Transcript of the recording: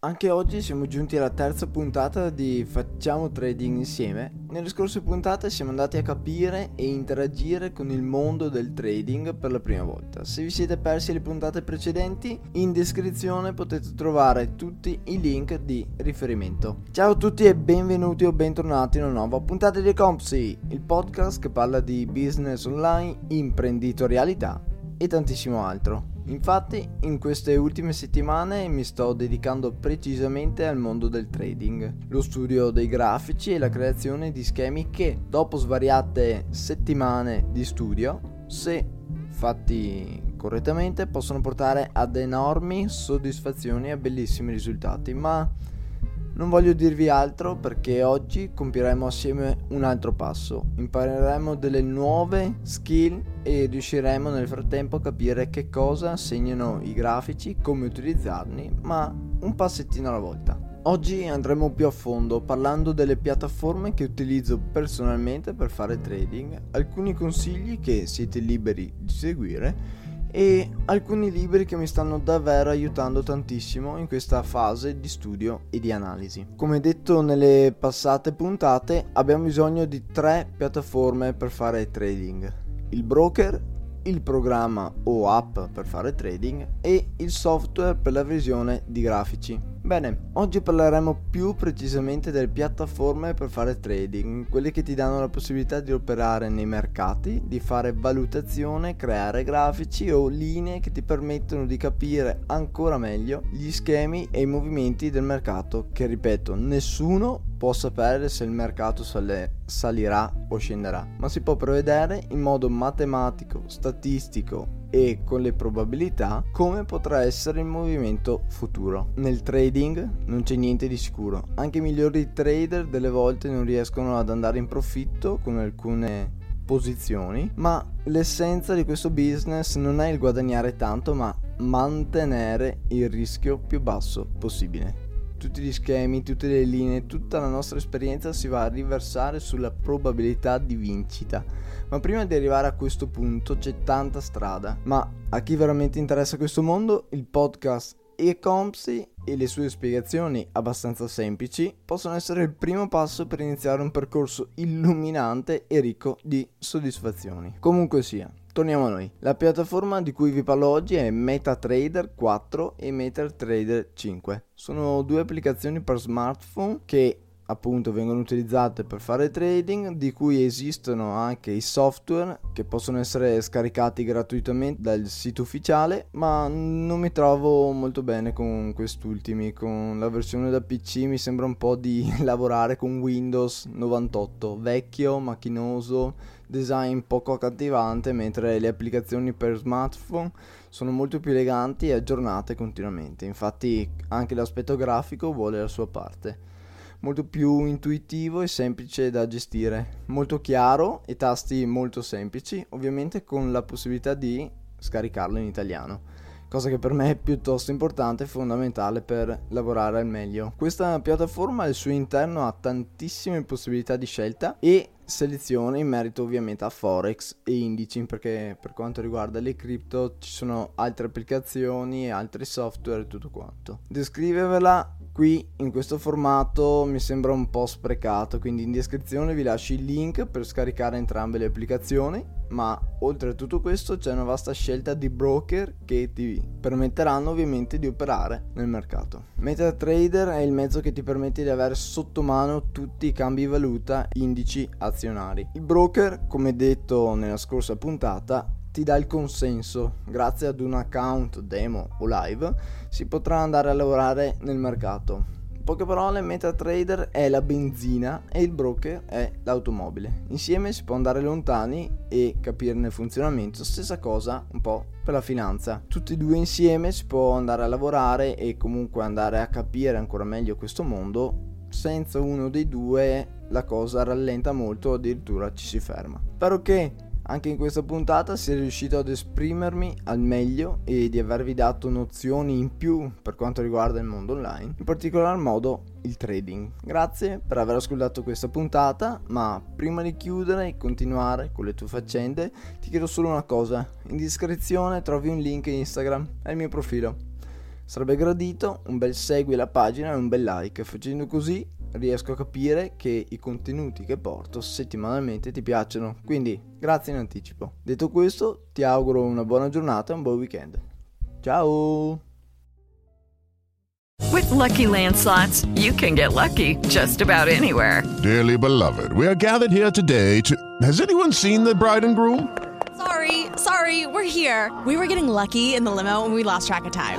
Anche oggi siamo giunti alla terza puntata di Facciamo Trading insieme. Nelle scorse puntate siamo andati a capire e interagire con il mondo del trading per la prima volta. Se vi siete persi le puntate precedenti, in descrizione potete trovare tutti i link di riferimento. Ciao a tutti e benvenuti o bentornati in una nuova puntata di Compsy, il podcast che parla di business online, imprenditorialità e tantissimo altro. Infatti, in queste ultime settimane mi sto dedicando precisamente al mondo del trading, lo studio dei grafici e la creazione di schemi che, dopo svariate settimane di studio, se fatti correttamente, possono portare ad enormi soddisfazioni e bellissimi risultati. Ma non voglio dirvi altro perché oggi compieremo assieme un altro passo. Impareremo delle nuove skill e riusciremo nel frattempo a capire che cosa segnano i grafici, come utilizzarli, ma un passettino alla volta. Oggi andremo più a fondo parlando delle piattaforme che utilizzo personalmente per fare trading, alcuni consigli che siete liberi di seguire e alcuni libri che mi stanno davvero aiutando tantissimo in questa fase di studio e di analisi. Come detto nelle passate puntate, abbiamo bisogno di tre piattaforme per fare trading. Il broker, il programma o app per fare trading e il software per la visione di grafici. Bene, oggi parleremo più precisamente delle piattaforme per fare trading, quelle che ti danno la possibilità di operare nei mercati, di fare valutazione, creare grafici o linee che ti permettono di capire ancora meglio gli schemi e i movimenti del mercato, che ripeto, nessuno può sapere se il mercato sale, salirà o scenderà, ma si può prevedere in modo matematico, statistico e con le probabilità come potrà essere il movimento futuro. Nel trading non c'è niente di sicuro, anche i migliori trader delle volte non riescono ad andare in profitto con alcune posizioni, ma l'essenza di questo business non è il guadagnare tanto, ma mantenere il rischio più basso possibile tutti gli schemi, tutte le linee, tutta la nostra esperienza si va a riversare sulla probabilità di vincita. Ma prima di arrivare a questo punto c'è tanta strada. Ma a chi veramente interessa questo mondo, il podcast e-Compsy e le sue spiegazioni abbastanza semplici possono essere il primo passo per iniziare un percorso illuminante e ricco di soddisfazioni. Comunque sia, torniamo a noi. La piattaforma di cui vi parlo oggi è MetaTrader 4 e MetaTrader 5. Sono due applicazioni per smartphone che appunto vengono utilizzate per fare trading, di cui esistono anche i software che possono essere scaricati gratuitamente dal sito ufficiale, ma non mi trovo molto bene con quest'ultimi, con la versione da PC mi sembra un po' di lavorare con Windows 98, vecchio, macchinoso, design poco accattivante, mentre le applicazioni per smartphone sono molto più eleganti e aggiornate continuamente. Infatti anche l'aspetto grafico vuole la sua parte. Molto più intuitivo e semplice da gestire, molto chiaro e tasti molto semplici, ovviamente con la possibilità di scaricarlo in italiano cosa che per me è piuttosto importante e fondamentale per lavorare al meglio. Questa piattaforma al suo interno ha tantissime possibilità di scelta e selezione in merito ovviamente a forex e indici perché per quanto riguarda le cripto ci sono altre applicazioni altri software e tutto quanto. Descrivervela qui in questo formato mi sembra un po' sprecato quindi in descrizione vi lascio il link per scaricare entrambe le applicazioni ma oltre a tutto questo c'è una vasta scelta di broker che ti permetteranno ovviamente di operare nel mercato. MetaTrader è il mezzo che ti permette di avere sotto mano tutti i cambi valuta, indici, azionari. Il broker, come detto nella scorsa puntata, ti dà il consenso. Grazie ad un account demo o live si potrà andare a lavorare nel mercato poche parole, MetaTrader è la benzina e il broker è l'automobile. Insieme si può andare lontani e capirne il funzionamento. Stessa cosa un po' per la finanza. Tutti e due insieme si può andare a lavorare e comunque andare a capire ancora meglio questo mondo. Senza uno dei due la cosa rallenta molto addirittura ci si ferma. Spero che anche in questa puntata sia riuscito ad esprimermi al meglio e di avervi dato nozioni in più per quanto riguarda il mondo online, in particolar modo il trading. Grazie per aver ascoltato questa puntata, ma prima di chiudere e continuare con le tue faccende, ti chiedo solo una cosa. In descrizione trovi un link Instagram al mio profilo. Sarebbe gradito un bel segui la pagina e un bel like, facendo così riesco a capire che i contenuti che porto settimanalmente ti piacciono. Quindi grazie in anticipo. Detto questo, ti auguro una buona giornata e un buon weekend. Ciao! With lucky landslots, you can get lucky just about anywhere. Dearly beloved, we are gathered here today to. Has anyone seen the bride and groom? Sorry, sorry, we're here. We were getting lucky in the limo and we lost track of time.